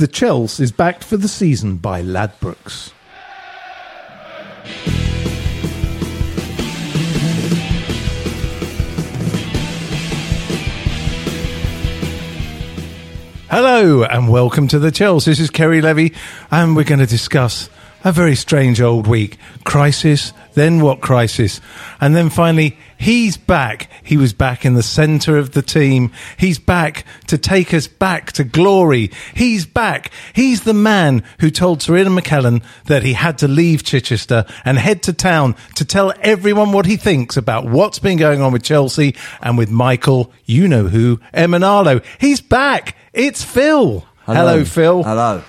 The Chels is backed for the season by Ladbrokes. Hello and welcome to the Chels. This is Ceri Levy, and we're going to discuss a very strange old week. Crisis, then what crisis? And then finally, he's back. He was back in the centre of the team. He's back to take us back to glory. He's back. He's the man who told Sir Ian McKellen that he had to leave Chichester and head to town to tell everyone what he thinks about what's been going on with Chelsea and with Michael, you know who, Emenalo. He's back. It's Phil. Hello, Phil. Hello.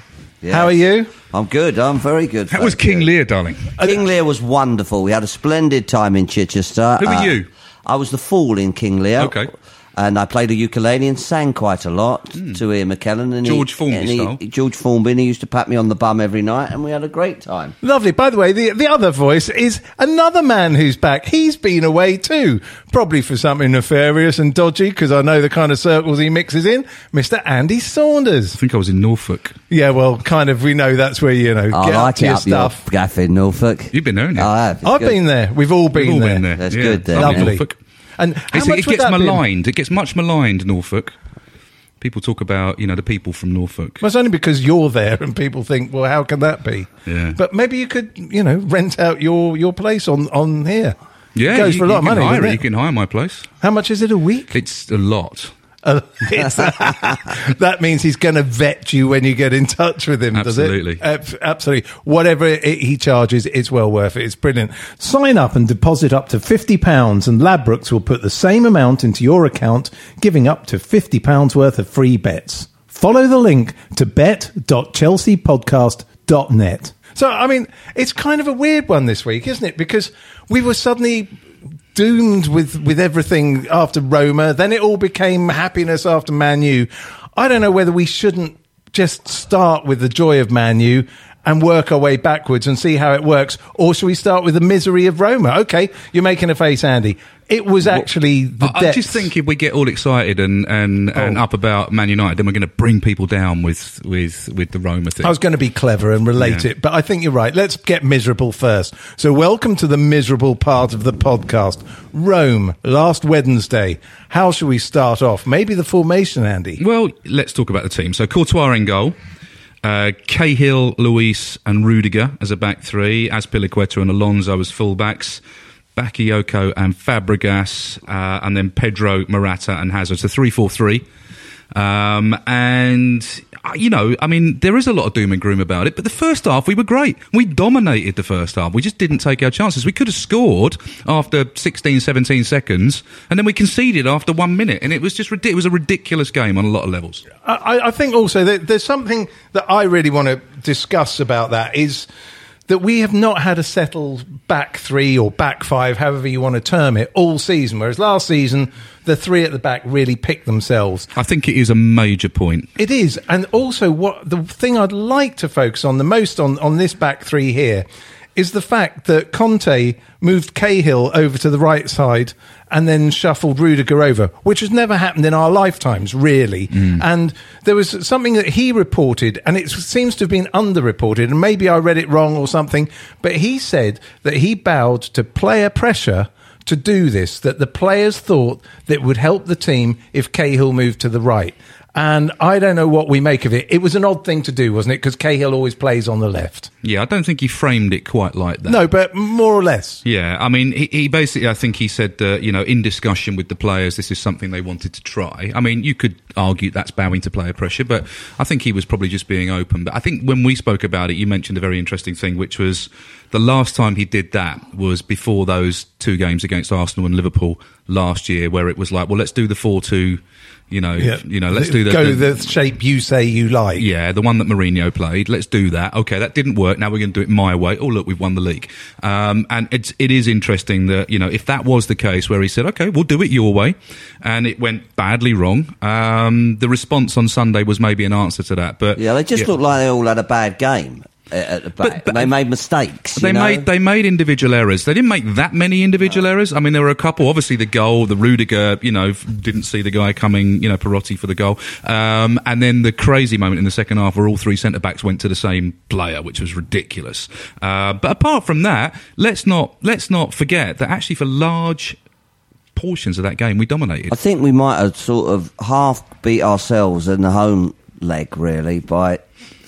How are you? I'm good. I'm very good. That was thank you. King Lear, darling. King Lear was wonderful. We had a splendid time in Chichester. Who were Uh, you? I was the fool in King Lear. Okay. And I played a ukulele and sang quite a lot hmm. to Ian McKellen. And. George he, Formby and he- style. George Formby. And he used to pat me on the bum every night, and we had a great time. Lovely. By the way, the the other voice is another man who's back. He's been away too, probably for something nefarious and dodgy, because I know the kind of circles he mixes in. Mr. Andy Saunders. I think I was in Norfolk. Yeah, well, kind of. We know that's where you know I get up like to it your up stuff. your gaff in Norfolk. You've been there, haven't? I have. It's I've good. been there. We've all been, We've all there. been there. That's Yeah, good then. lovely Lovely. Norfolk. And how It's- much it gets maligned. It gets much maligned, Norfolk. People talk about, you know, the people from Norfolk. Well, it's only because you're there, and people think, well, how can that be? Yeah. But maybe you could, you know, rent out your your place on on here. Yeah, it goes you, for a lot of money. Hire? You can hire my place. How much is it a week? It's a lot. Uh, that means he's going to vet you when you get in touch with him, Absolutely. does it? Ab- absolutely. Whatever it, he charges, it's well worth it. It's brilliant. Sign up and deposit up to £50 and Ladbrokes will put the same amount into your account, giving up to £50 worth of free bets. Follow the link to bet.chelseapodcast.net. So, I mean, it's kind of a weird one this week, isn't it? Because we were suddenly doomed with, with everything after Roma. Then it all became happiness after Manu. I don't know whether we shouldn't just start with the joy of Manu and work our way backwards and see how it works, or should we start with the misery of Roma? Okay, you're making a face, Andy. It was actually the I, I just think if we get all excited and, and, oh. and Oh. up about Man United, then we're going to bring people down with, with, with the Roma thing. I was going to be clever and relate Yeah. it, but I think you're right. Let's get miserable first. So, welcome to the miserable part of the podcast. Rome, last Wednesday. How shall we start off? Maybe the formation, Andy. Well, let's talk about the team. So Courtois in goal, uh, Cahill, Luiz, and Rudiger as a back three, Azpilicueta and Alonso as fullbacks, Bakayoko and Fabregas, uh, and then Pedro, Morata, and Hazard. So three four three. Um, and uh, you know, I mean, there is a lot of doom and gloom about it. But the first half, we were great. We dominated the first half. We just didn't take our chances. We could have scored after 16, 17 seconds, and then we conceded after one minute. And it was just ridiculous. It was a ridiculous game on a lot of levels. I, I think also that there's something that I really want to discuss about that is that we have not had a settled back three or back five, however you want to term it, all season. Whereas last season, the three at the back really pick themselves. I think it is a major point. It is, and also what the thing I'd like to focus on the most on on this back three here is the fact that Conte moved Cahill over to the right side and then shuffled Rudiger over, which has never happened in our lifetimes, really. Mm. And there was something that he reported, and it seems to have been underreported, and maybe I read it wrong or something, but he said that he bowed to player pressure to do this, that the players thought that would help the team if Cahill moved to the right. And I don't know what we make of it. It was an odd thing to do, wasn't it? Because Cahill always plays on the left. Yeah, I don't think he framed it quite like that. No, but more or less. Yeah, I mean, he, he basically, I think he said, uh, you know, in discussion with the players, this is something they wanted to try. I mean, you could argue that's bowing to player pressure, but I think he was probably just being open. But I think when we spoke about it, you mentioned a very interesting thing, which was the last time he did that was before those two games against Arsenal and Liverpool last year, where it was like, well, let's do the 4 2 You know, Yeah. you know, let's do the, go the- the shape you say you like. yeah, the one that Mourinho played. Let's do that. Okay, that didn't work. Now we're going to do it my way. Oh, look, we've won the league. Um, and it's it is interesting that you know if that was the case where he said, okay, we'll do it your way, and it went badly wrong. Um, the response on Sunday was maybe an answer to that. But Yeah, they just looked like they all had a bad game at the back. but- they made mistakes. They you know? made they made individual errors. They didn't make that many individual errors. I mean, there were a couple. Obviously, the goal, the Rudiger, you know, didn't see the guy coming. You know, Perotti for the goal, um, and then the crazy moment in the second half where all three centre backs went to the same player, which was ridiculous. Uh, but apart from that, let's not let's not forget that actually for large portions of that game we dominated. I think we might have sort of half beat ourselves in the home leg, really, by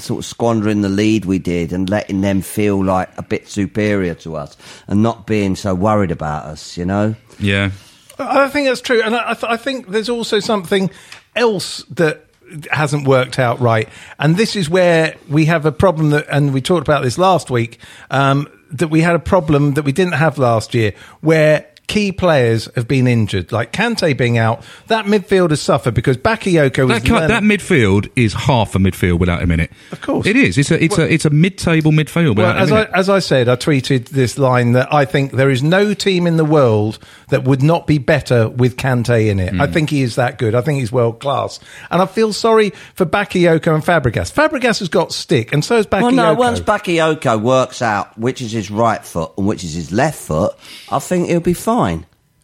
sort of squandering the lead we did and letting them feel like a bit superior to us and not being so worried about us, you know? Yeah. I think that's true, and I, I th- I think there's also something else that hasn't worked out right, and this is where we have a problem that, and we talked about this last week, um, that we had a problem that we didn't have last year, where key players have been injured, like Kante being out. That midfield has suffered because Bakayoko was That, cut, that midfield is half a midfield without him in it. Of course. it is. It's a it's a it's a mid-table midfield Well, as him I, it. as I said, I tweeted this line that I think there is no team in the world that would not be better with Kante in it. I Hmm. think he is that good. I think he's world class. And I feel sorry for Bakayoko and Fabregas. Fabregas has got stick, and so has Bakayoko. Well, no, once Bakayoko works out which is his right foot and which is his left foot, I think he'll be fine.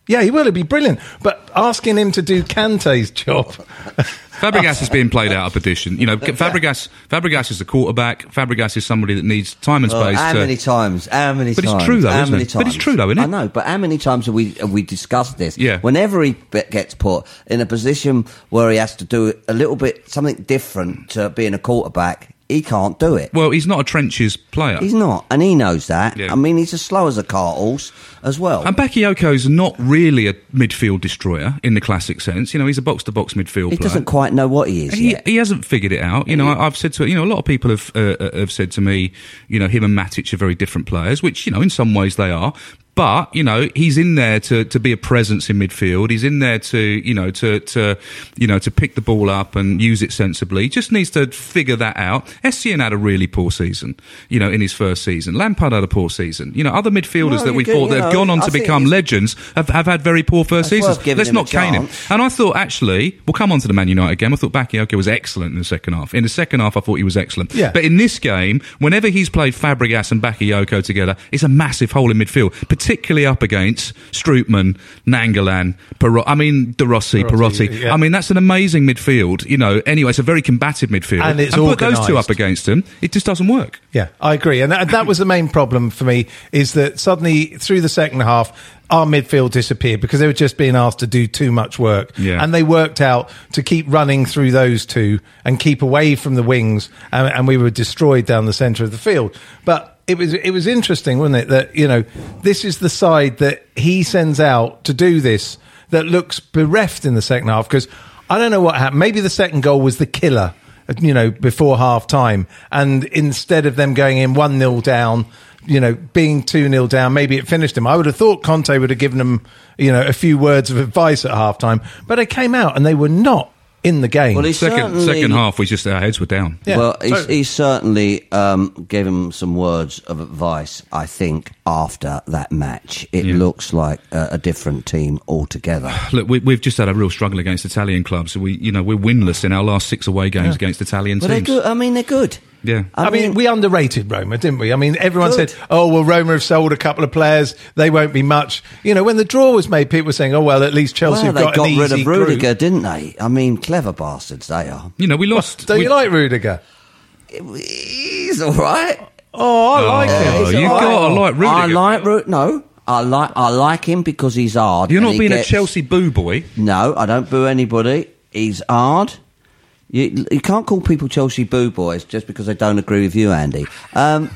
Yeah, he will. It'd be brilliant. But asking him to do Kante's job, Fabregas is being played out of position. You know, Fabregas Fabregas is the quarterback. Fabregas is somebody that needs time and Well, space. how to, many times? How many But it's times? true though, how isn't many it? But it's true though, isn't it? I know, but how many times have we have we discussed this? Yeah. Whenever he gets put in a position where he has to do a little bit something different to being a quarterback, he can't do it. Well, he's not a trenches player. He's not, and he knows that. Yeah. I mean, he's as slow as a cart horse as well. and Bakayoko's not really a midfield destroyer in the classic sense. You know, he's a box to box midfield he player. doesn't quite know what he is He, yet. he hasn't figured it out. You know, I, I've said to you know a lot of people have uh, uh, have said to me, you know, him and Matic are very different players, which you know in some ways they are. But you know, he's in there to, to be a presence in midfield. He's in there to you know to, to you know to pick the ball up and use it sensibly. He just needs to figure that out. Essien had a really poor season, you know, in his first season. Lampard had a poor season. You know, other midfielders Well, that we get- thought that have gone on I to become legends have, have had very poor first seasons. Let's not cane him. And I thought actually, we'll come on to the Man United game. I thought Bakayoko was excellent in the second half. In the second half, I thought he was excellent. Yeah. But in this game, whenever he's played Fabregas and Bakayoko together, it's a massive hole in midfield, particularly up against Strootman, Nainggolan, Perot. I mean, De Rossi, Perotti, Perotti. yeah. I mean, that's an amazing midfield. You know, anyway, it's a very combative midfield. And it's put those two up against him, it just doesn't work. Yeah, I agree, and that, that was the main problem for me. Is that suddenly through the second half, our midfield disappeared because they were just being asked to do too much work, Yeah. and they worked out to keep running through those two and keep away from the wings, and, and we were destroyed down the centre of the field. But it was it was interesting, wasn't it? That you know this is the side that he sends out to do this that looks bereft in the second half because I don't know what happened. Maybe the second goal was the killer you know, before half time. And instead of them going in 1 0 down, you know, being 2 0 down, maybe it finished them. I would have thought Conte would have given them, you know, a few words of advice at half time. But they came out and they were not in the game. Well, he's Second, second half, we just our heads were down. Yeah, well, he's, he certainly um, gave him some words of advice. I think after that match, it Yeah. looks like a, a different team altogether. Look, we, we've just had a real struggle against Italian clubs. We, you know, we're winless in our last six away games against Italian But they're teams. good. I mean, they're good. Yeah. I, mean, we underrated Roma, didn't we? I mean, everyone Good. said, "Oh, well, Roma have sold a couple of players; they won't be much." You know, when the draw was made, people were saying, "Oh, well, at least Chelsea well, have got, got, an rid of Rudiger, group." didn't they? I mean, clever bastards they are. You know, we lost. Don't we- you like Rudiger? He's all right. Oh, I oh, like Oh, him. you He's all gotta like Rudiger. I like Ru- no. I like I like him because he's hard. You're not he being gets- a Chelsea boo boy. No, I don't boo anybody. He's hard. You, you can't call people Chelsea boo boys just because they don't agree with you, Andy. Um,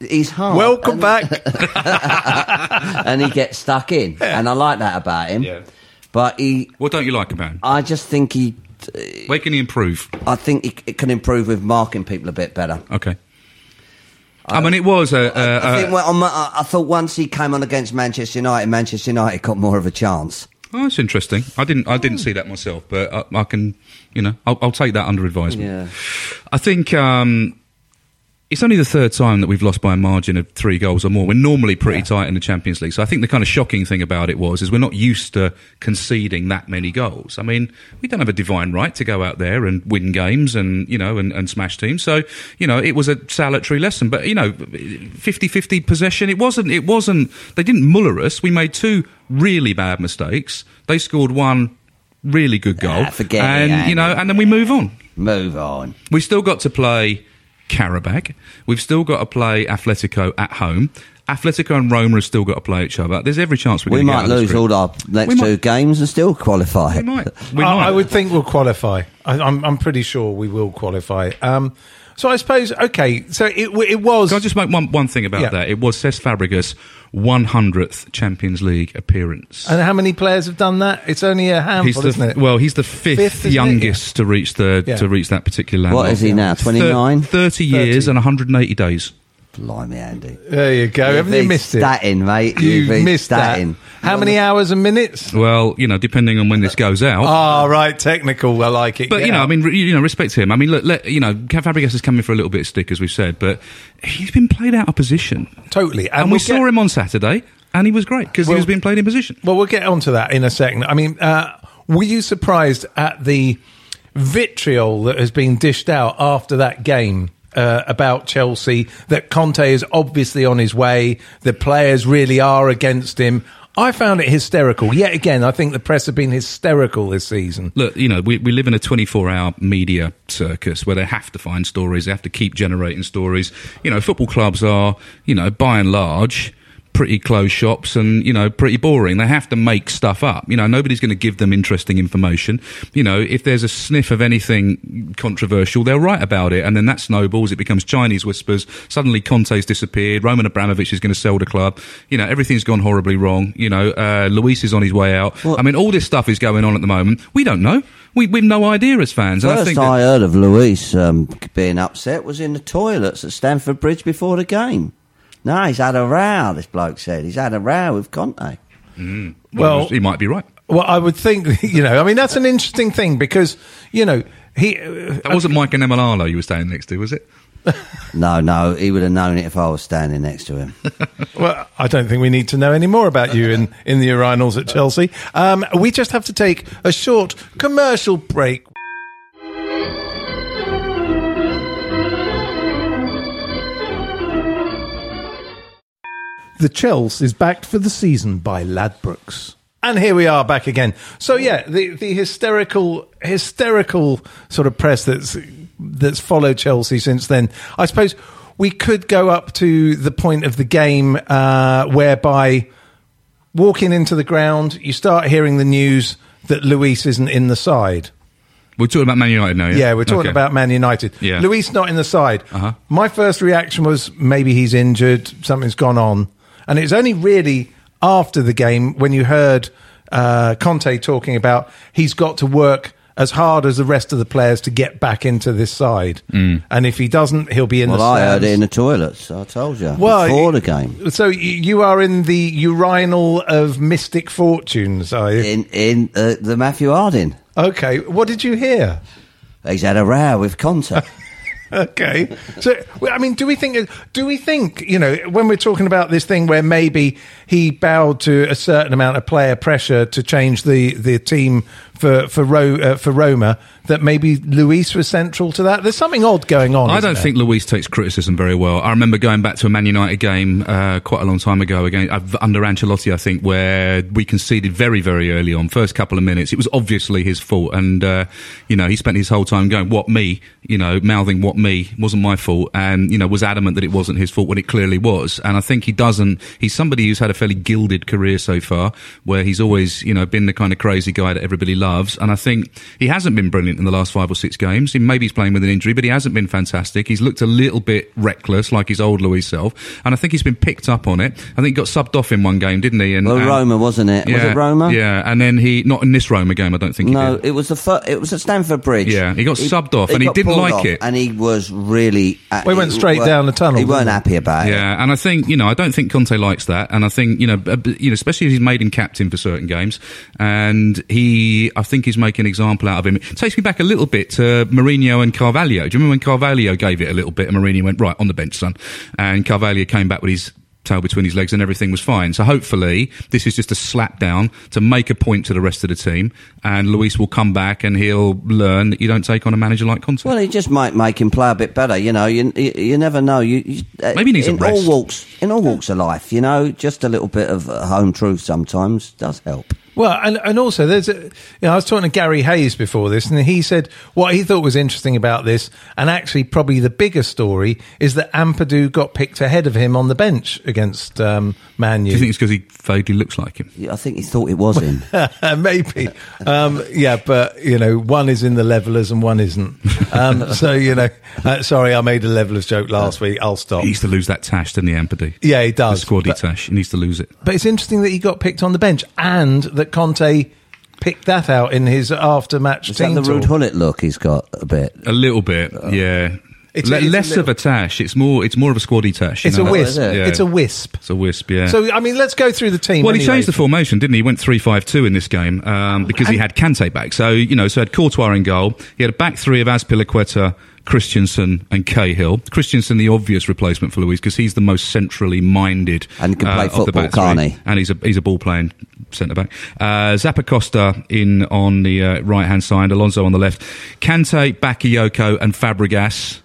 he's hard. Welcome and, back. and he gets stuck in, and I like that about him. Yeah. But he, What don't you like about him? I just think he, Where can he improve? I think he, it can improve with marking people a bit better. Okay. I mean, it was a. a, I a think well, on my- I I thought once he came on against Manchester United, Manchester United got more of a chance. Oh, that's interesting. I didn't. I didn't see that myself, but I, I can. You know, I'll, I'll take that under advisement. Yeah. I think um, it's only the third time that we've lost by a margin of three goals or more. We're normally pretty tight in the Champions League, so I think the kind of shocking thing about it was is we're not used to conceding that many goals. I mean, we don't have a divine right to go out there and win games and you know and, and smash teams. So you know, it was a salutary lesson. But you know, 50-50 possession. It wasn't. It wasn't. They didn't muller us. We made two really bad mistakes. They scored one really good goal, Ah, forget it, and you know, and then we move on. Move on. We've still got to play Qarabag. We've still got to play Atletico at home. Atletico and Roma have still got to play each other. There's every chance we're We might get out lose this all our next We might- two games and still qualify. We might. We I, might. I would think we'll qualify. I, I'm, I'm pretty sure we will qualify. Um, so I suppose, okay, so it, it was. Can I just make one, one thing about Yeah. that? It was Cesc Fabregas' 100th Champions League appearance. and how many players have done that? It's only a handful, the, isn't it? Well, he's the fifth, Fifth, isn't it? youngest to reach the Yeah. to reach that particular landmark. What is he now? Thir- 29? 30 years 30. and 180 days. Blimey, Andy. there you go. Haven't you missed it? Statting, mate. You beat missed that. statting. How many hours and minutes? Well, you know, depending on when this goes out. Ah, right, technical. I like it. But you Yeah. know, I mean, re- you know, respect to him. I mean, look, let, you know, Fabregas is coming for a little bit of stick, as we've said, but he's been played out of position, totally. and, we we'll saw get- him on Saturday, and he was great because Well- he was being played in position. Well, we'll get onto that in a second. I mean, uh, were you surprised at the vitriol that has been dished out after that game? Uh, about Chelsea, that Conte is obviously on his way. The players really are against him. I found it hysterical. Yet again, I think the press have been hysterical this season. Look, you know, we, we live in a 24 hour media circus where they have to find stories, they have to keep generating stories. You know, football clubs are, you know, by and large, pretty closed shops and, you know, pretty boring. They have to make stuff up. You know, nobody's going to give them interesting information. You know, if there's a sniff of anything controversial, they'll write about it and then that snowballs. It becomes Chinese whispers. Suddenly Conte's disappeared. Roman Abramovich is going to sell the club. You know, everything's gone horribly wrong. You know, uh, Luiz is on his way out. Well- I mean, all this stuff is going on at the moment. We don't know. We, we've no idea as fans. And I First think I heard of Luiz um, being upset was in the toilets at Stamford Bridge before the game. No, he's had a row, this bloke said. He's had a row with Conte. well, Well- he might be right. Well, I would think, you know, I mean, that's an interesting thing because, you know, he. Uh, That wasn't Mike Emenalo you were standing next to, was it? No, no, he would have known it if I was standing next to him. Well, I don't think we need to know any more about you in, in the urinals at Chelsea. Um, we just have to take a short commercial break. The Chels is backed for the season by Ladbrokes. And here we are back again. So yeah, the, the hysterical hysterical sort of press that's that's followed Chelsea since then. I suppose we could go up to the point of the game uh, whereby walking into the ground, you start hearing the news that Luiz isn't in the side. We're talking about Man United now, yeah? Yeah, we're talking Okay. about Man United. Yeah. Luiz not in the side. Uh-huh. My first reaction was maybe he's injured, something's gone on. And it's only really after the game when you heard uh, Conte talking about he's got to work as hard as the rest of the players to get back into this side. Mm. And if he doesn't, he'll be in Well, the I heard it in the toilets. I told you Well, before y- the game. So you are in the urinal of mystic fortunes, are you? In in uh, the Matthew Harding, Okay. What did you hear? he's had a row with Conte. Okay. So, I mean, do we think, do we think, you know, when we're talking about this thing where maybe he bowed to a certain amount of player pressure to change the, the team for, for, Ro, uh, for Roma, that maybe Luiz was central to that? There's something odd going on. I don't there? think Luis takes criticism very well. I remember going back to a Man United game uh, quite a long time ago, again uh, under Ancelotti, I think, where we conceded very, very early on. First couple of minutes, it was obviously his fault, and uh, you know he spent his whole time going, "What me?" You know, mouthing, "What me?" wasn't my fault, and you know was adamant that it wasn't his fault when it clearly was. And I think he doesn't. He's somebody who's had a fairly gilded career so far, where he's always you know been the kind of crazy guy that everybody loves, and I think he hasn't been brilliant in the last five or six games. He, maybe he's playing with an injury, but he hasn't been fantastic. He's looked a little bit reckless, like his old Luiz self, and I think he's been picked up on it. I think he got subbed off in one game, didn't he? And, Well, and- Roma, wasn't it? Was Yeah, it Roma? Yeah, and then he not in this Roma game. I don't think. No, he did. it was the fir- it was at Stamford Bridge. Yeah, he got subbed off and he got didn't like off it. and he was really. Uh, Well, he went straight weren't- down the tunnel, He weren't didn't happy about it. Yeah, and I think you know I don't think Conte likes that, and I think you know uh, you know especially if he's made him captain for certain games, and he I think he's making an example out of him. It takes me back a little bit to Mourinho and Carvalho. Do you remember when Carvalho gave it a little bit, and Mourinho went right on the bench, son, and Carvalho came back with his tail between his legs and everything was fine. So hopefully this is just a slap down to make a point to the rest of the team, and Luiz will come back and he'll learn that you don't take on a manager like Conte. Well, he just might make him play a bit better. You know, you you, you never know. You, you uh, Maybe he needs a in rest. all walks in all walks of life. You know, just a little bit of uh, home truth sometimes does help. Well, and, and also there's a, you know, I was talking to Gary Hayes before this, and he said what he thought was interesting about this, and actually probably the bigger story is that Ampadu got picked ahead of him on the bench against um, Man Do you think it's because he vaguely looks like him? Yeah, I think he thought it was him. Maybe, um, yeah, but you know, one is in the Levellers and one isn't. Um, so you know, uh, sorry, I made a Levellers joke last week. I'll stop. He needs to lose that tash, doesn't he, Ampadu? Yeah, he The does. squaddy but, tash. He needs to lose it. but it's interesting that he got picked on the bench, and that Conte picked that out in his after-match Is that team the Rude. Hullet look he's got a bit? A little bit, yeah. It's- Le- it's a less little- of a tash. It's more. It's more of a squaddy tash. It's know? a wisp. it? Yeah. It's a wisp. It's a wisp. Yeah. So I mean, let's go through the team. well, he changed the formation, didn't he? He went three-five-two in this game um, because he had Kante back. So you know, so he had Courtois in goal. He had a back three of Azpilicueta, Christensen, and Cahill. Christensen, the obvious replacement for Luiz, because he's the most centrally minded And can play uh, football, can't he? And he's a he's a ball playing centre back. Uh, Zappacosta in on the uh, right hand side, Alonso on the left. Kante, Bakayoko, and Fabregas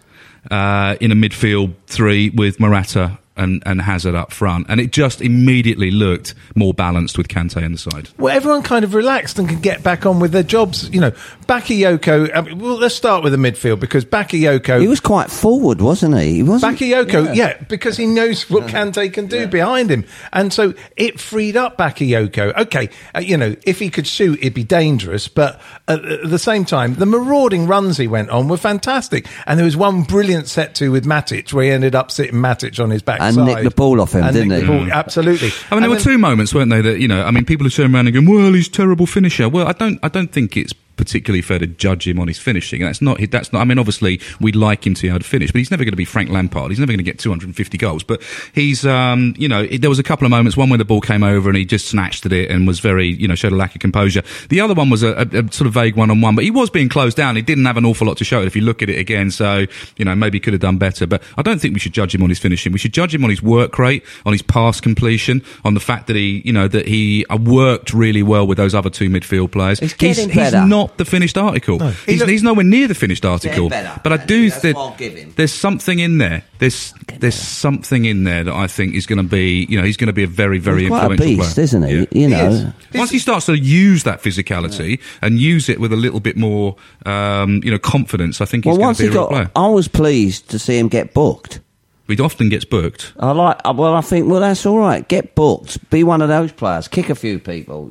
uh, in a midfield three with Morata and, and Hazard up front. And it just immediately looked more balanced with Kante on the side. Well, everyone kind of relaxed and could get back on with their jobs. You know, Bakayoko. I mean, well, let's start with the midfield because Bakayoko. He was quite forward, wasn't he? He wasn't. Bakayoko, yeah. because he knows what Kante can do behind him, and so it freed up Bakayoko. Okay, uh, you know, if he could shoot, it'd be dangerous, but at, at the same time, the marauding runs he went on were fantastic, and there was one brilliant set to with Matic where he ended up sitting Matic on his backside And nicked the ball off him, And didn't he? the ball- mm. Absolutely. I mean, there And were then- two moments, weren't they? That you know, I mean, people who turn around and go, "Well, he's a terrible finisher." Well, I don't, I don't think it's particularly fair to judge him on his finishing. That's not. That's not. I mean, obviously, we'd like him to be able to finish, but he's never going to be Frank Lampard. He's never going to get 250 goals. But he's, um, you know, there was a couple of moments. One where the ball came over and he just snatched at it and was very, you know, showed a lack of composure. The other one was a, a, a sort of vague one on one, but he was being closed down. He didn't have an awful lot to show it if you look at it again. So, you know, maybe he could have done better. But I don't think we should judge him on his finishing. We should judge him on his work rate, on his pass completion, on the fact that he, you know, that he uh, worked really well with those other two midfield players. He's getting he's better. not the finished article. He He's, look- he's nowhere near the finished article. better. But I do think what I'll give him. there's something in there. There's there's something in there that I think is going to be, you know, he's going to be a very very He's quite a influential beast, player. isn't he? Yeah. You He know. is. Once he starts to use that physicality and use it with a little bit more, um, you know, confidence, I think he's Well, going once to be he a real got, player. I was pleased to see him get booked. He often gets booked. I like. uh, Well, I think. Well, that's all right. Get booked. Be one of those players. Kick a few people.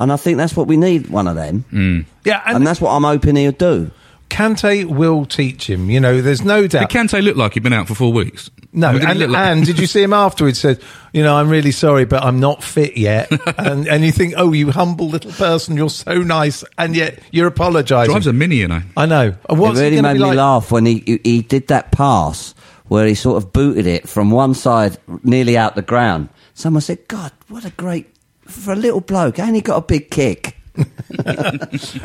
And I think that's what we need. One of them. Mm. yeah, and, And that's what I'm hoping he'll do. Kante will teach him. You know, there's no doubt. Did Kante look like he'd been out for four weeks? No, I mean, and, like- and did you see him afterwards? Said, you know, I'm really sorry, but I'm not fit yet. and and you think, oh, you humble little person, you're so nice, and yet you're apologising. drives a mini, you know. I know. What's it really he made me like? laugh when he, he he did that pass where he sort of booted it from one side nearly out the ground. Someone said, "God, what a great for a little bloke, ain't he got a big kick?"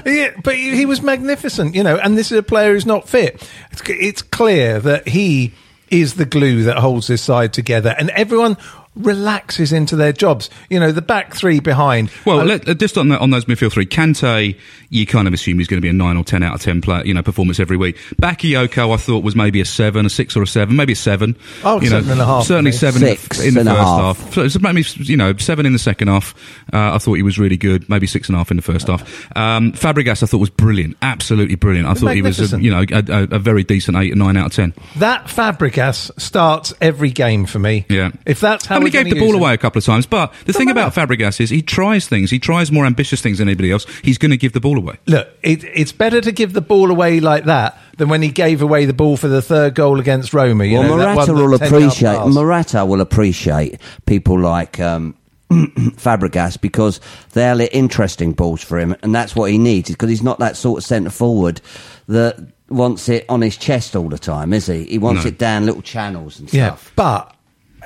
Yeah, but he, was magnificent, you know. And this is a player who's not fit. It's clear that he is the glue that holds this side together, and everyone relaxes into their jobs. You know, the back three behind. Well, Uh, let, uh, just on, that, on those midfield three, Kante, you kind of assume he's going to be a nine or ten out of ten player, you know, performance every week. Bakayoko, I thought was maybe a seven, a six or a seven, maybe a seven. Oh, you seven and a half Certainly for me. seven in the- Six in the, and a first half. half. So it's maybe you know seven in the second half. Uh, I thought he was really good. Maybe six and a half in the first half. Um, Fabregas, I thought was brilliant, absolutely brilliant. I thought he was, a, you know, a, a, a very decent eight or nine out of ten. that Fabregas starts every game for me. Yeah. If that's how I only gave the ball him. away a couple of times, but the thing matter. about Fabregas is he tries things. He tries more ambitious things than anybody else. He's going to give the ball away. Look, it, it's better to give the ball away like that than when he gave away the ball for the third goal against Roma. You well, know, that Morata one, will that appreciate pass. Morata will appreciate people like um, Fabregas because they're interesting balls for him, and that's what he needs because he's not that sort of centre forward that wants it on his chest all the time, is he? He wants No. it down little channels and Yeah, stuff. but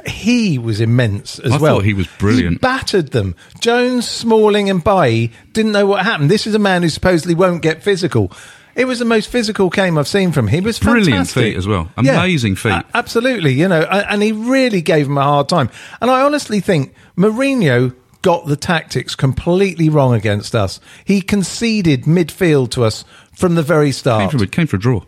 he was immense as I well. thought he was brilliant. He battered them. Jones, Smalling, and Bailly didn't know what happened. This is a man who supposedly won't get physical. It was the most physical game I've seen from him. He was Brilliant fantastic. feet as well. Yeah. Amazing feet. A- absolutely, you know, and he really gave him a hard time. And I honestly think Mourinho got the tactics completely wrong against us. He conceded midfield to us from the very Came start. for, came for a draw.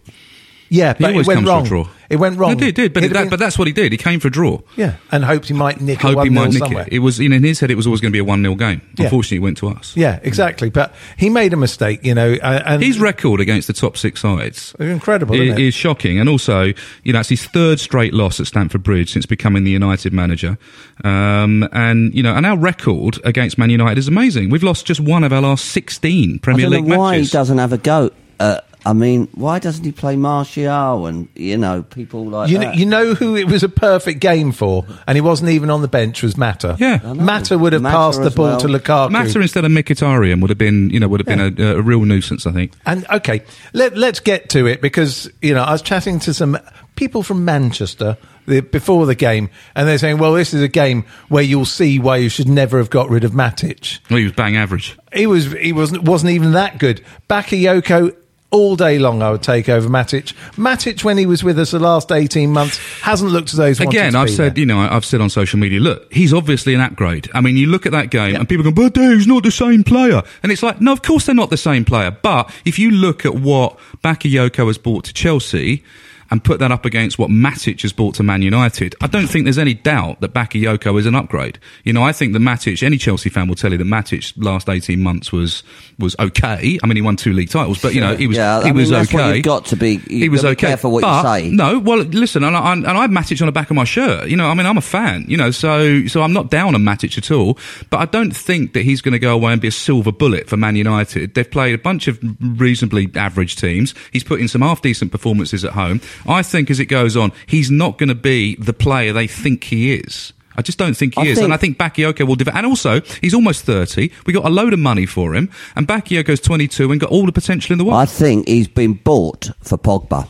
Yeah, He but it always went comes wrong. for a draw. It went wrong. It did, did, but, It'd that, but that's what he did. He came for a draw. yeah, and hoped he might nick a Hope one he might nil nick somewhere. it. It was in, in his head. It was always going to be a one 0 game. Yeah. Unfortunately, it went to us. Yeah, exactly. But he made a mistake, you know, uh, and His record against the top six sides incredible, i- isn't it? is shocking, and also, you know, it's his third straight loss at Stamford Bridge since becoming the United manager. Um, and you know, and our record against Man United is amazing. We've lost just one of our last sixteen Premier I don't League know why matches. he doesn't have a go. Uh, I mean, why doesn't he play Martial and you know people like You know, that? you know who it was a perfect game for, and he wasn't even on the bench. Was Mata? Yeah. I. Mata would have Mata passed the ball well. to Lukaku. Mata instead of Mkhitaryan would have been, you know, would have been a, a real nuisance. I think. And okay, let, let's get to it because you know I was chatting to some people from Manchester the, before the game, and they're saying, "Well, this is a game where you'll see why you should never have got rid of Matic. Well, he was bang average. He was he wasn't wasn't even that good. Bakayoko." All day long, I would take over Matic. Matic, when he was with us the last eighteen months, hasn't looked as though he's Again, I've said, there. you know, I've said on social media, look, he's obviously an upgrade. I mean, you look at that game and people go, but he's not the same player. And it's like, no, of course they're not the same player. But if you look at what Bakayoko has brought to Chelsea and put that up against what Matic has brought to Man United, I don't think there's any doubt that Bakayoko is an upgrade. You know, I think that Matic, any Chelsea fan will tell you that Matic last 18 months was, was okay. I mean, he won two league titles, but you know, he was, Yeah, I he mean, was that's okay. you've got to be- he was got to be okay. careful what you but, say. No, well, listen, and I, and I have Matic on the back of my shirt. You know, I mean, I'm a fan. You know, so so I'm not down on Matic at all. But I don't think that he's going to go away and be a silver bullet for Man United. They've played a bunch of reasonably average teams. He's put in some half decent performances at home. I think as it goes on, he's not going to be the player they think he is. I just don't think he I is, think- and I think Bakayoko will develop. And also, he's almost thirty. We got a load of money for him, and Bakayoko's twenty-two and got all the potential in the world. I think he's been bought for Pogba,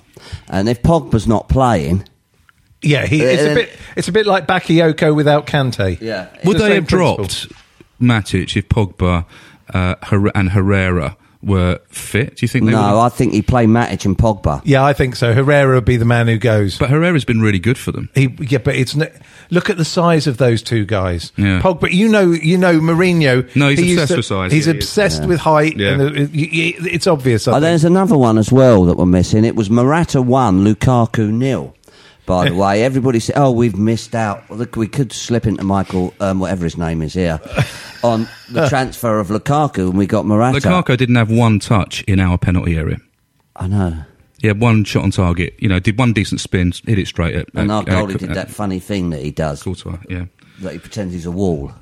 and if Pogba's not playing, Yeah, he, it's a bit. It's a bit like Bakayoko without Kante. Yeah. Would the they have principle. dropped Matic if Pogba uh, and Herrera were fit? Do you think they no, would? I think he play Matic and Pogba. Yeah, I think so. Herrera would be the man who goes. But Herrera's been really good for them. He, yeah, but it's n- look at the size of those two guys. Yeah. Pogba, you know, you know Mourinho. No, he's he used obsessed with size. He's Yeah, he is. obsessed with height. Yeah. And uh, it- it- it's obvious. I Oh, think. there's another one as well that we're missing. It was Morata one, Lukaku nil. By the way, everybody said, "Oh, we've missed out." Well, look, we could slip into Michael, um, whatever his name is here, on the transfer of Lukaku, and we got Morata. Lukaku didn't have one touch in our penalty area. I know. He had one shot on target. You know, did one decent spin, hit it straight at. And our at- goalie uh, at- did at that funny thing that he does, Courtois, yeah. that he pretends he's a wall.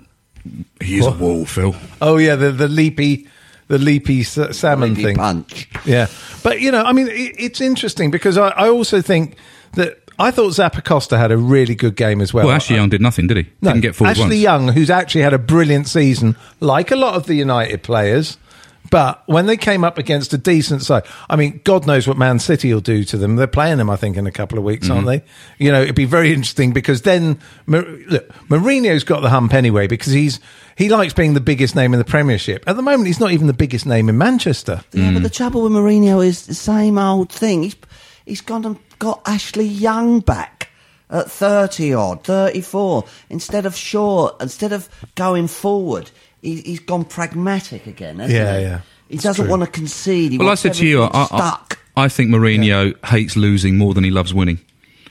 He is a wall, Phil. oh yeah, the the leapy, the leapy uh, salmon Maybe thing. punch. Yeah, but you know, I mean, it, it's interesting because I, I also think that I thought Zappacosta had a really good game as well. Well, Ashley Young did nothing, did he? No, Didn't get forward Ashley once. Young, who's actually had a brilliant season, like a lot of the United players. But when they came up against a decent side, I mean, God knows what Man City will do to them. They're playing them, I think, in a couple of weeks, aren't Mm-hmm. they? You know, it'd be very interesting because then, Mar- look, Mourinho's got the hump anyway because he's he likes being the biggest name in the Premiership. At the moment, he's not even the biggest name in Manchester. Yeah, Mm. but the trouble with Mourinho is the same old thing. He's he's gone and got Ashley Young back at thirty odd, thirty four. Instead of short, instead of going forward, he, he's gone pragmatic again. Hasn't Yeah, he? yeah. He It's doesn't true. want to concede. He Well, I said to you, I, everything I. I think Mourinho hates losing more than he loves winning.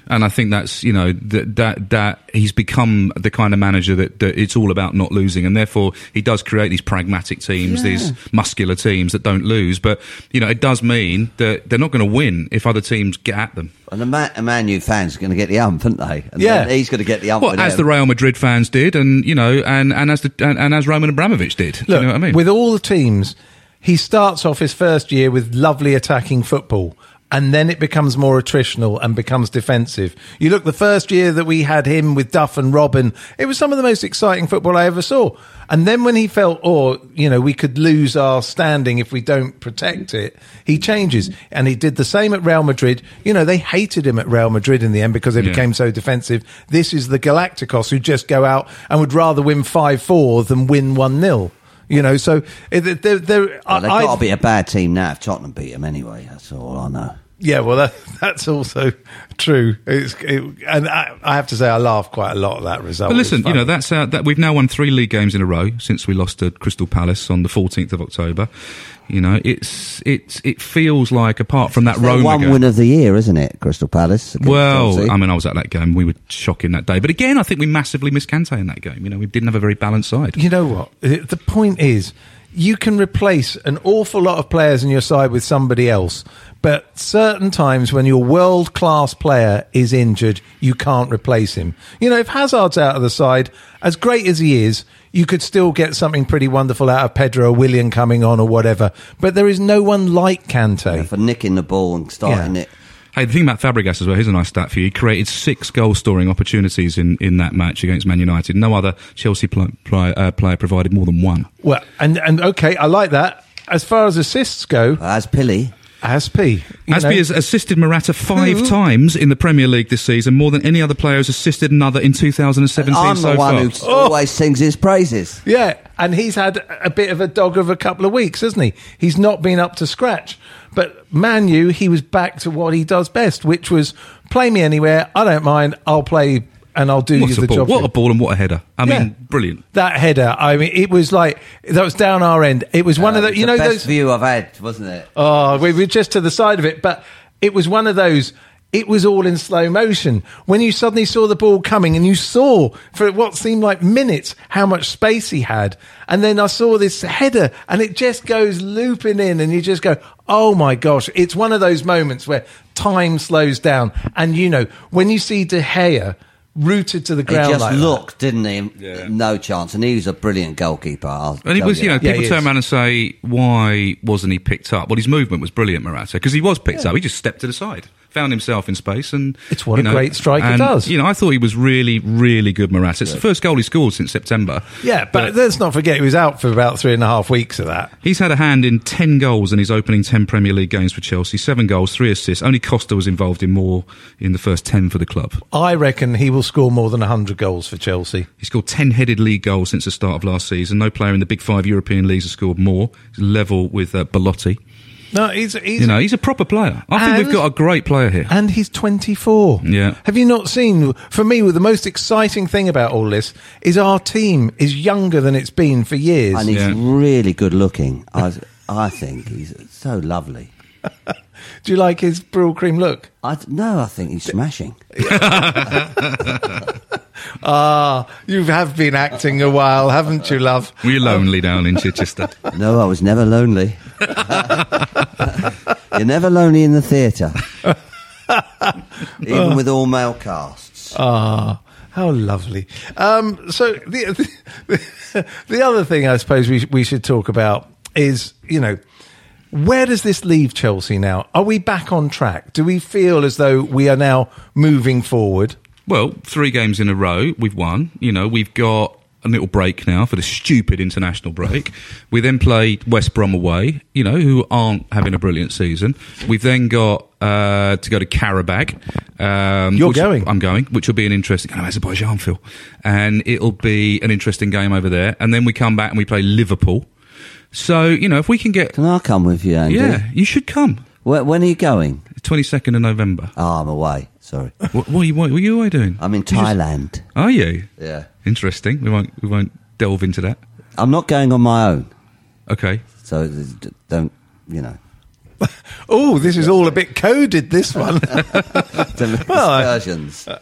And I think that's you know that that that he's become the kind of manager that, that it's all about not losing, and therefore he does create these pragmatic teams, these muscular teams that don't lose. But you know, it does mean that they're not going to win if other teams get at them. And the Man, the Man U fans are going to get the ump, aren't they? And Yeah. he's going to get the ump. Well, with as the. Real Madrid fans did, and you know, and, and as the and, and as Roman Abramovich did. Look, you know what I mean? with all the teams, he starts off his first year with lovely attacking football. And then it becomes more attritional and becomes defensive. You look, the first year that we had him with Duff and Robben, it was some of the most exciting football I ever saw. And then when he felt, oh, you know, we could lose our standing if we don't protect it, he changes. And he did the same at Real Madrid. You know, they hated him at Real Madrid in the end because they Yeah. became so defensive. This is the Galacticos who just go out and would rather win 5 4 than win 1 0. You know, so eh, it- they're, they're well, they've got to be a bad team now if Tottenham beat them anyway. That's all I know. Yeah, well, that, that's also true. It's, it, and I, I have to say, I laughed quite a lot at that result. But listen, you know that's uh, that we've now won three league games in a row since we lost to Crystal Palace on the 14th of October. You know, it's it's it feels like apart from that Their Roma one game. win of the year, isn't it? Crystal Palace. well, Chelsea. I mean, I was at that game. We were shocking that day. But again, I think we massively missed Kante in that game. You know, we didn't have a very balanced side. You know what? The point is, you can replace an awful lot of players in your side with somebody else, but certain times when your world class player is injured, you can't replace him. You know, if Hazard's out of the side, as great as he is, you could still get something pretty wonderful out of Pedro or Willian coming on or whatever. But there is no one like Kante. for nicking the ball and starting Yeah. it. Hey, the thing about Fabregas as well, here's a nice stat for you. He created six goal scoring opportunities in, in that match against Man United. No other Chelsea pl- pl- uh, player provided more than one. Well, and and okay, I like that. As far as assists go, As Pilly, Azpi, you Azpi know, has assisted Morata five mm-hmm. times in the Premier League this season, more than any other player has assisted another in 2017 I'm so the one far. who oh! always sings his praises. Yeah, and he's had a bit of a dog of a couple of weeks, hasn't he? He's not been up to scratch. But Manu, he was back to what he does best, which was play me anywhere. I don't mind. I'll play and I'll do What you a the ball! job. What a ball and what a header! I Yeah. mean, brilliant. That header, I mean, it was like that was down our end. It was one of Uh, the, you the know, best those. view I've had, wasn't it? Oh, we were just to the side of it, but it was one of those. It was all in slow motion. When you suddenly saw the ball coming and you saw for what seemed like minutes how much space he had. And then I saw this header and it just goes looping in and you just go, Oh my gosh. It's one of those moments where time slows down. And you know, when you see De Gea rooted to the ground. He just like that- looked, didn't he? No chance. And he was a brilliant goalkeeper. I'll And he was, you know, people he turn is. around and say, why wasn't he picked up? Well, his movement was brilliant, Morata, because he was picked up. He just stepped to the side, found himself in space, and It's what you a great striker and, does. You know, I thought he was really, really good, Morata. It's the first goal he scored since September. Yeah, but, let's not forget he was out for about three and a half weeks of that. He's had a hand in 10 goals in his opening 10 Premier League games for Chelsea. Seven goals, three assists. Only Costa was involved in more in the first 10 for the club. I reckon he will score more than 100 goals for Chelsea. He scored 10 headed league goals since the start of last season. No player in the big five European leagues has scored more. He's level with uh, Belotti. No, he's, he's You know, he's a proper player. I think we've got a great player here. and he's 24. Yeah. Have you not seen? For me, the most exciting thing about all this is our team is younger than it's been for years. And he's Yeah. really good looking. I, I think he's so lovely. Do you like his Brylcreem look? I, no, I think he's smashing. Ah, you have been acting a while, haven't you, love? Were you lonely down in Chichester? No, I was never lonely. You're never lonely in the theatre. Even with all male casts. Ah, how lovely. Um, so the, the the other thing I suppose we we should talk about is you know where does this leave Chelsea now? Are we back on track? Do we feel as though we are now moving forward? Well, three games in a row, we've won. You know, we've got a little break now for the stupid international break. we then played West Brom away, you know, who aren't having a brilliant season. We've then got uh, to go to Qarabag. Um, You're which- going? I'm going, which will be an interesting. Oh, Azerbaijan, Phil, and it'll be an interesting game over there. And then we come back and we play Liverpool. So you know, if we can get, Can I come with you, Andy? yeah, you should come. Where, when are you going? Twenty second of November. Oh, I'm away. Sorry. What, what, are you, what, are you away doing? I'm in You just- Thailand. Are you? Yeah. Interesting. We won't we won't delve into that. I'm not going on my own. Okay. So don't, you know. Oh, this is all a bit coded. This one. Well, I-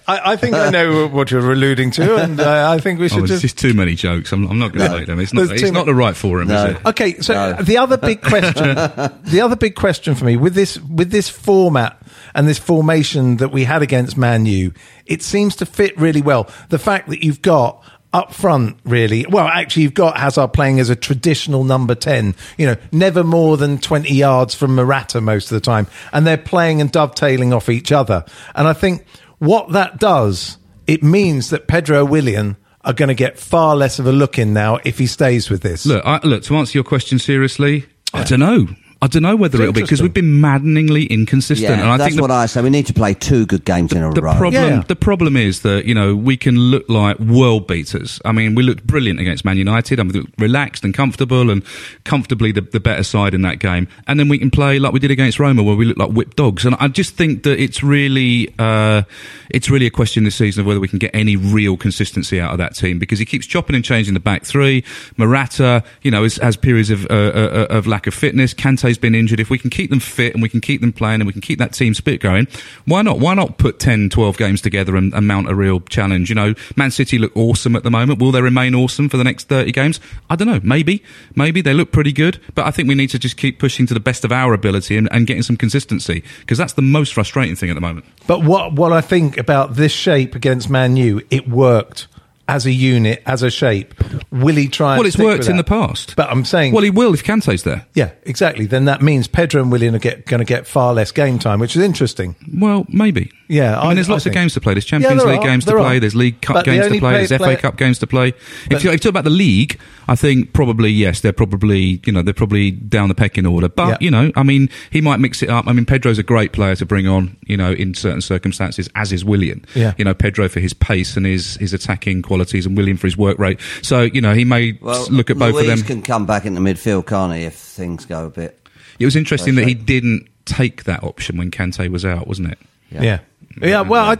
I, I think I know what you're alluding to, and uh, I think we Oh, should it's just. just too many jokes. I'm, I'm not going to No. make them. It's not. There's It's not many- the right forum, No. is it? Okay, so No. the other big question, the other big question for me with this with this format and this formation that we had against Man U, it seems to fit really well. The fact that you've got up front, really, well, actually, you've got Hazard playing as a traditional number ten. You know, never more than twenty yards from Morata most of the time, and they're playing and dovetailing off each other. And I think what that does, it means that Pedro Willian. Are going to get far less of a look in now if he stays with this. Look, I, look. To answer your question seriously, I don't know. I don't know whether it'll be because we've been maddeningly inconsistent, Yeah, and I that's think the, what I say. We need to play two good games in a the row. problem Yeah. the problem is that you know we can look like world beaters. I mean, we looked brilliant against Man United. I mean, relaxed and comfortable and comfortably the, the better side in that game. And then we can play like we did against Roma, where we look like whipped dogs. And I just think that it's really uh, it's really a question this season of whether we can get any real consistency out of that team because he keeps chopping and changing the back three. Morata, you know, has, has periods of uh, uh, of lack of fitness. Kante's been injured. If we can keep them fit and we can keep them playing and we can keep that team spirit going, why not? Why not put 10, 12 games together and, and mount a real challenge? You know, Man City look awesome at the moment. Will they remain awesome for the next 30 games? I don't know. Maybe. Maybe. They look pretty good. But I think we need to just keep pushing to the best of our ability and, and getting some consistency because that's the most frustrating thing at the moment. But what what I think about this shape against Man U, it worked as a unit, as a shape. Will he try? And Well, it's worked in the past. But I'm saying, Well, he will if Kante's there. yeah, exactly. Then that means Pedro and Willian are get, going to get far less game time, which is interesting. Well, maybe. Yeah, I mean, I- there's I lots of games to play. There's Champions there League are, games to play. are. There's League Cup But games to play. There's play- FA Cup games to play. If you, if you talk about the league, I think probably yes, they're probably you know they're probably down the pecking order. But Yeah. you know, I mean, he might mix it up. I mean, Pedro's a great player to bring on. You know, in certain circumstances, as is Willian. Yeah. You know, Pedro for his pace and his his attacking qualities, and Willian for his work rate. So you know, he may Well, look at both Luiz of them. can come back into midfield, can't he, if things go a bit. It was interesting that he didn't take that option when Kante was out, wasn't it? Yeah. Yeah, well, I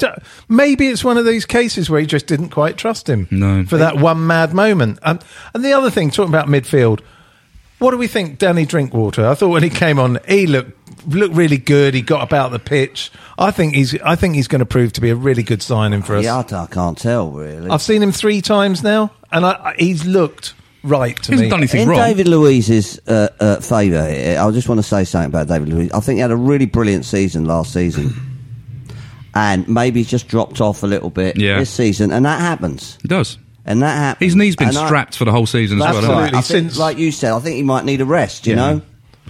maybe it's one of these cases where he just didn't quite trust him No. for that one mad moment. Um, and the other thing, talking about midfield, what do we think, Danny Drinkwater? I thought when he came on, he looked looked really good. He got about the pitch. I think he's I think he's going to prove to be a really good signing for us. Yeah, I, I can't tell, really. I've seen him three times now, and I, I, he's looked right to He hasn't me. done anything in wrong. David Luiz's uh, uh, favour here, I just want to say something about David Luiz. I think he had a really brilliant season last season. And maybe he's just dropped off a little bit Yeah. this season, and that happens. It does. And that happens. His knee's been And I- strapped for the whole season as well. hasn't right. I think, Since- like you said, I think he might need a rest. You Yeah. know,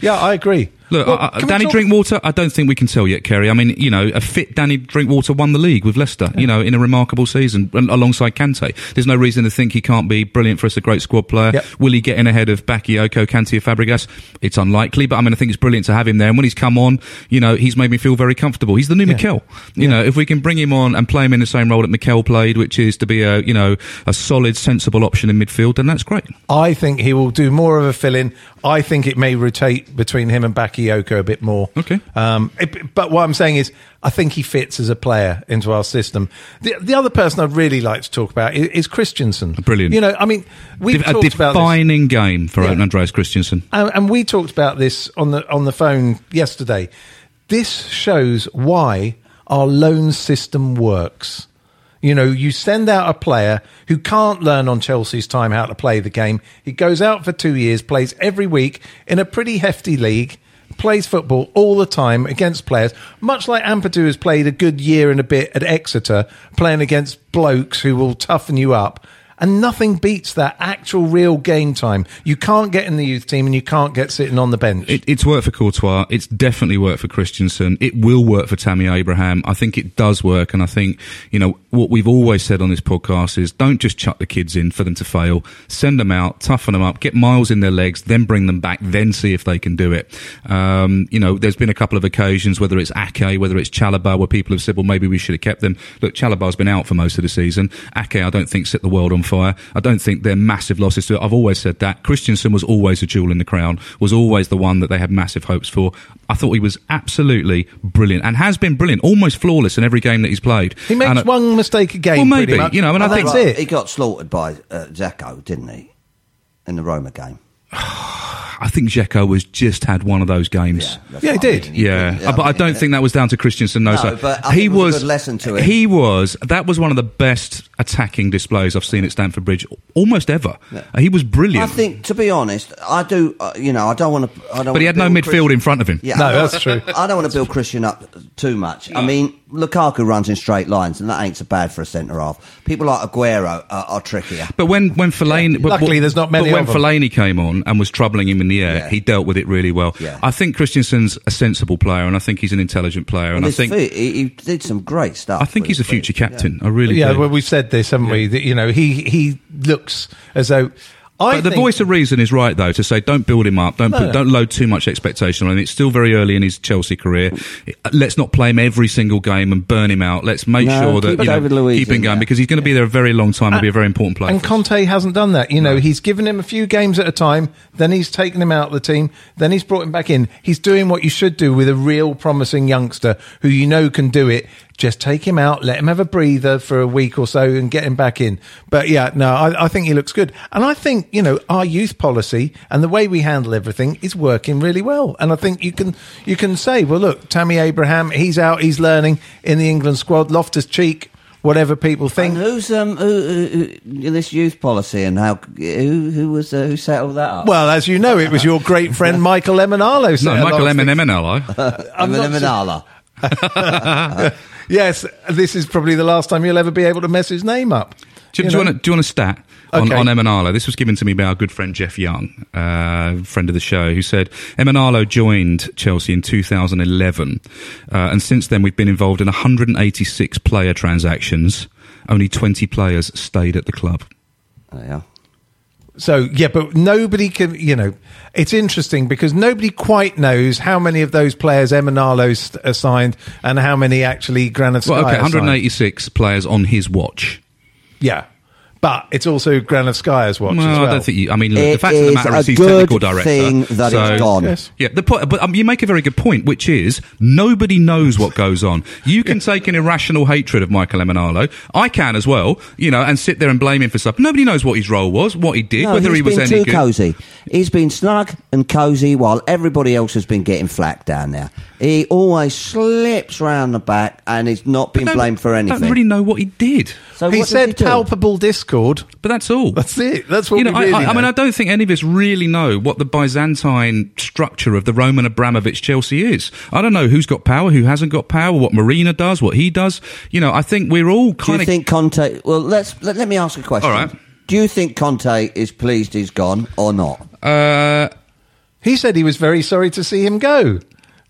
yeah, I agree. Look, Well, can Danny talk- Drinkwater, I don't think we can tell yet, Ceri. I mean, you know, a fit Danny Drinkwater won the league with Leicester, you know, in a remarkable season alongside Kante. There's no reason to think he can't be brilliant for us, a great squad player. Yep. Will he get in ahead of Bakayoko, Kante, or Fabregas? It's unlikely, but I mean, I think it's brilliant to have him there. And when he's come on, you know, he's made me feel very comfortable. He's the new Yeah. Mikel. You know, if we can bring him on and play him in the same role that Mikel played, which is to be a, you know, a solid, sensible option in midfield, then that's great. I think he will do more of a fill in. I think it may rotate between him and Bakayoko a bit more. Okay. Um, it- but what I'm saying is, I think he fits as a player into our system. The, the other person I'd really like to talk about is, is Christensen. Brilliant. You know, I mean, we've a talked about this. defining game for Yeah. Andreas Christensen. And, and we talked about this on the on the phone yesterday. This shows why our loan system works. You know, you send out a player who can't learn on Chelsea's time how to play the game. He goes out for two years, plays every week in a pretty hefty league, plays football all the time against players, much like Ampadu has played a good year and a bit at Exeter, playing against blokes who will toughen you up. And nothing beats that actual real game time. You can't get in the youth team and you can't get sitting on the bench. It, it's worked for Courtois. It's definitely worked for Christensen. It will work for Tammy Abraham. I think it does work. And I think, you know, what we've always said on this podcast is don't just chuck the kids in for them to fail. Send them out, toughen them up, get miles in their legs, then bring them back, then see if they can do it. Um, you know, there's been a couple of occasions, whether it's Ake, whether it's Chalobah, where people have said, well, maybe we should have kept them. Look, Chalobah's been out for most of the season. Ake, I don't think, set the world on fire. I don't think they're massive losses to it. I've always said that. Christensen was always a jewel in the crown, was always the one that they had massive hopes for. I thought he was absolutely brilliant and has been brilliant, almost flawless in every game that he's played. He makes And, uh, one mistake a game. Well, maybe, much. you know, and I And think- that's it. he got slaughtered by uh, Dzeko, didn't he, in the Roma game? I think Dzeko was just had one of those games. That's Yeah, he what I did. mean. Yeah, couldn't- but I mean, don't think that was down to Christensen. No, No, so but I think he it was a was good lesson to him. He was. That was one of the best attacking displays I've seen at Stamford Bridge almost ever. He was brilliant. I think, to be honest, I do. Uh, you know, I don't want to. I don't. but he had no midfield in front of him. Yeah, No, that's true. I don't want to build Christian up too much. I mean, Lukaku runs in straight lines, and that ain't so bad for a centre half. People like Aguero are, are trickier. But when when Fellaini, but- Luckily, but- there's not many But when of them. Fellaini came on and was troubling him in the air, Yeah. he dealt with it really well. Yeah. I think Christensen's a sensible player, and I think he's an intelligent player, and And I think feet, he, he did some great stuff. I think he's a his feet. future captain. I really yeah, do. well, we've said this, haven't we? That, you know, he he looks as though. I But the voice of reason is right, though, to say don't build him up, don't No, put, no. don't load too much expectation on him. It's still very early in his Chelsea career. Let's not play him every single game and burn him out. Let's make No, sure that keep you know, Luiz keep him going there. because he's going to be there a very long time. He'll be a very important player. And. Conte hasn't done that. You know, he's given him a few games at a time, then he's taken him out of the team, then he's brought him back in. He's doing what you should do with a real promising youngster who you know can do it. Just take him out, let him have a breather for a week or so and get him back in. But yeah, no, I, I think he looks good. And I think, you know, our youth policy and the way we handle everything is working really well. And I think you can, you can say, well, look, Tammy Abraham, he's out, he's learning in the England squad, Loftus Cheek, whatever people think. And who's um who, who, who, this youth policy and how who who was uh, who set all that up? Well, as you know, it was your great friend Michael Emenalo. no, Michael M and Emenalo. I'm not Emenala. Yes, this is probably the last time you'll ever be able to mess his name up. Do, You do you want a, do you want a stat on, Okay. on Emenalo? This was given to me by our good friend Jeff Young, uh, friend of the show, who said Emenalo joined Chelsea in 2011, uh, and since then we've been involved in 186 player transactions. Only 20 players stayed at the club. Oh, yeah. So yeah, but nobody can. You know, it's interesting because nobody quite knows how many of those players Emenalo st- uh, assigned and how many actually Granit Well, okay, assigned. 186 players on his watch. Yeah, but it's also Granovskaia's watch Well, as well. I don't think you. I mean, look, the fact of the matter is he's good technical director. thing that so- it's gone. Yes. Yeah, the point, but um, you make a very good point, which is nobody knows what goes on. You can take an irrational hatred of Michael Emenalo. I can as well, you know, and sit there and blame him for stuff. Nobody knows what his role was, what he did, No, whether he's he was been any too good. cosy. He's been snug and cosy while everybody else has been getting flack down there. He always slips round the back and he's not been Don't- blamed for anything. Don't really know what he did, so he said he do? palpable discord. but that's all. That's it. That's what you know, we really I, I, I mean. I don't think any of us really know what the Byzantine structure of the Roman Abramovich Chelsea is. I don't know who's got power, who hasn't got power, what Marina does, what he does. You know, I think we're all Do kind you of. think Conte? Well, let's let, let me ask a question. All right. Do you think Conte is pleased he's gone or not? uh, he said he was very sorry to see him go.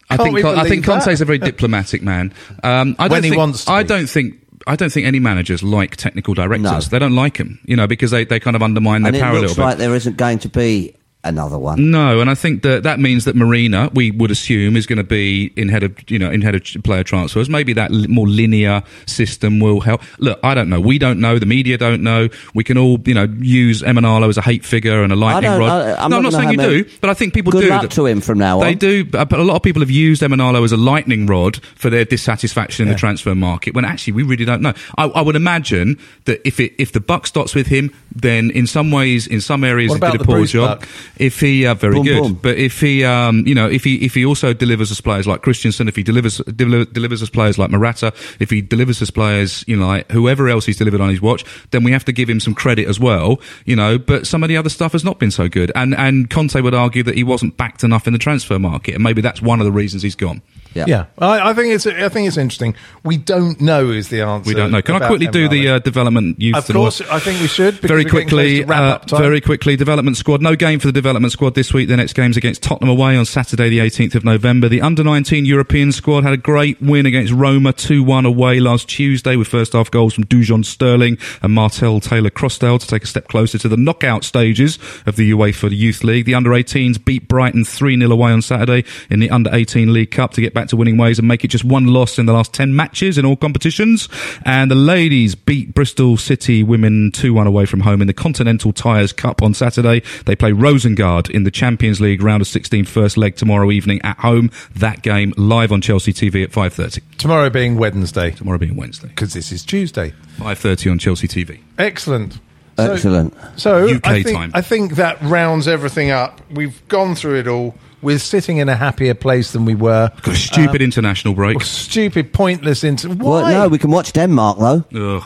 I Can't think we Con- I believe think that? Conte's a very diplomatic man. Um, I don't When he think, wants to I be. don't think. I don't think any managers like technical directors. No. They don't like them, you know, because they, they kind of undermine their and it power a little bit. like there isn't going to be another one. No, and I think that that means that Marina, we would assume, is going to be in head of you know in head of player transfers. Maybe that li- more linear system will help. Look, I don't know. We don't know. The media don't know. We can all you know use Emenalo as a hate figure and a lightning rod. I- I'm no, I'm not not saying you do, but I think people Good do. luck that- to him from now They do, but but a lot of people have used Emenalo as a lightning rod for their dissatisfaction in the transfer market. When actually we really don't know. I, I would imagine that if it if the buck stops with him, then in some ways, in some areas, What he did about a the poor Bruce job. Buck? If he uh, very Boom, good, boom. but if he, um, you know, if he if he also delivers us players like Christensen, if he delivers deliver, delivers us players like Morata, if he delivers us players, you know, like whoever else he's delivered on his watch, then we have to give him some credit as well, you know. But some of the other stuff has not been so good, and and Conte would argue that he wasn't backed enough in the transfer market, and maybe that's one of the reasons he's gone. Yeah. Yeah, I, I think it's I think it's interesting. We don't know is the answer. We don't know. Can I quickly do the uh, development youth? Of course, I think we should. very we're getting close quickly, uh, very quickly, development squad. No game for the development squad this week. The next game's against Tottenham away on Saturday, the 18th of November. The under 19 European squad had a great win against Roma, 2-1 away last Tuesday with first half goals from Dujon Sterling and Martell Taylor Crossdale to take a step closer to the knockout stages of the UEFA Youth League. The under 18s beat Brighton 3-0 away on Saturday in the under 18 League Cup to get back to winning ways and make it just one loss in the last 10 matches in all competitions. And the ladies beat Bristol City women 2-1 away from home in the Continental Tires Cup on Saturday. They play Rosengard in the Champions League round of 16 first leg tomorrow evening at home. That game live on Chelsea TV at 5.30. Tomorrow being Wednesday Tomorrow being Wednesday. because this is Tuesday. 5.30 on Chelsea TV. Excellent. Excellent. So UK I think, time. I think that rounds everything up. We've gone through it all. We're sitting in a happier place than we were. Got a stupid uh, international break. Stupid, pointless. Into why? Well, no, we can watch Denmark though, Ugh.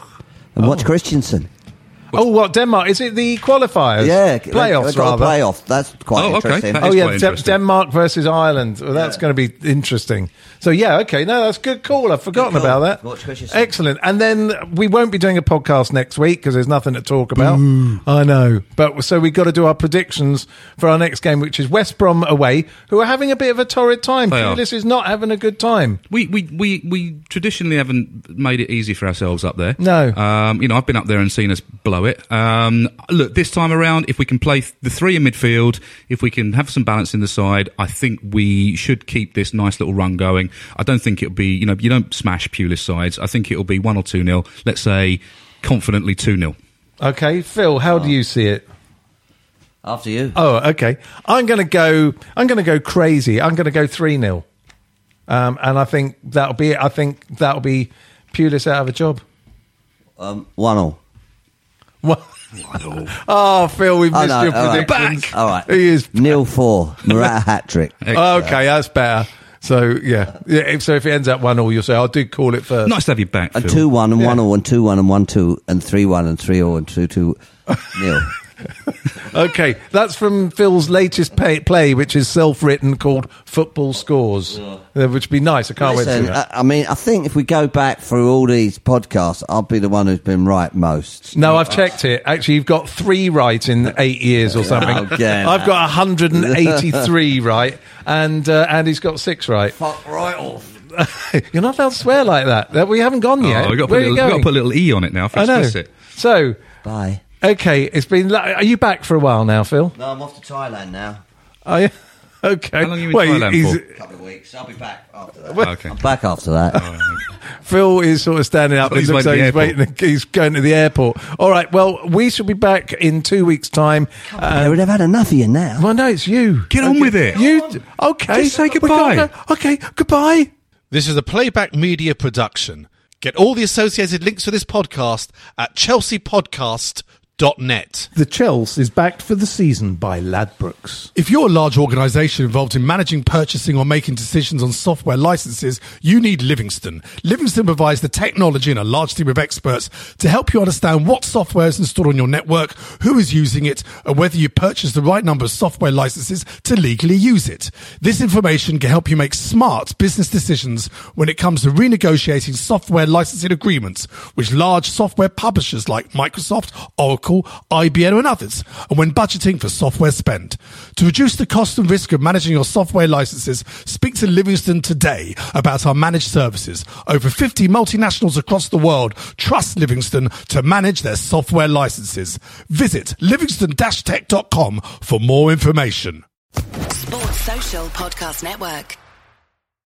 and watch oh. Christensen. Oh, what Denmark? Is it the qualifiers? Yeah, playoffs They've got rather. a playoff. That's quite Oh, okay. interesting. That Oh yeah, quite De- interesting. Denmark versus Ireland. Well, that's going to be interesting. So yeah, okay, no, that's good call. I've forgotten call. about that. Watch Christensen. Excellent. And then we won't be doing a podcast next week because there's nothing to talk about. I know, but so we've got to do our predictions for our next game, which is West Brom away, who are having a bit of a torrid time. They are. Pulis is not having a good time. We, we, we, we traditionally haven't made it easy for ourselves up there. No. Um, you know, I've been up there and seen us blow it. Um, look, this time around, if we can play th- the three in midfield, if we can have some balance in the side, I think we should keep this nice little run going. I don't think it'll be, you know, you don't smash Pulis sides. I think it'll be 1 or 2 nil. Let's say confidently 2 nil. Okay, Phil, how do you see it? After you. Oh, okay. I'm going to go. I'm going to go crazy. I'm going to go three 0 um, and I think that'll be it. I think that'll be Pulis out of a job. Um, one all. What? oh, Phil, we've Oh, missed no, your all right. predictions. All right. He is Nil four. Morata hat trick. okay. That's better. So yeah, yeah. So if it ends up one all, you'll say, "I did call it first. Nice to have you back, And Phil. two one and Yeah. one all and two one and one two and three one and three all and two two nil. Okay, that's from Phil's latest pay, play, which is self-written called Football Scores, uh, which would be nice. I can't wait to see that. I, I mean, I think if we go back through all these podcasts, I'll be the one who's been right most. No, I've checked it. Actually, you've got three right in eight years or something. Okay. I've got 183 right, and uh, Andy's got six right. Fuck right off. You're not allowed to swear like that. That- We haven't gone yet. Oh, we've got to Where put, are a you little, we've got going? to put a little E on it now for I know. explicit. So, Bye. Okay, it's been. lo- Are you back for a while now, Phil? No, I'm off to Thailand now. Are you? Okay. How long are you in Wait, Thailand he's- for? A couple of weeks. I'll be back after that. Okay. I'm back after that. Phil is sort of standing up. It he's looks waiting like at the he's airport. waiting. He's going to the airport. All right. Well, we shall be back in two weeks' time. I would have had enough of you now. Well, no, it's you. Get on with it. You okay? Just say We gotta goodbye. go. Okay, goodbye. This is a playback media production. Get all the associated links for this podcast at chelseapodcast.net. The Chels is backed for the season by Ladbrokes. If you're a large organization involved in managing, purchasing, or making decisions on software licenses, you need Livingston. Livingston provides the technology and a large team of experts to help you understand what software is installed on your network, who is using it, and whether you purchase the right number of software licenses to legally use it. This information can help you make smart business decisions when it comes to renegotiating software licensing agreements with large software publishers like Microsoft, Oracle, IBM, and others, and when budgeting for software spend. To reduce the cost and risk of managing your software licenses, speak to Livingston today about our managed services. Over 50 multinationals across the world trust Livingston to manage their software licenses. Visit livingston-tech.com for more information. Sports Social Podcast Network.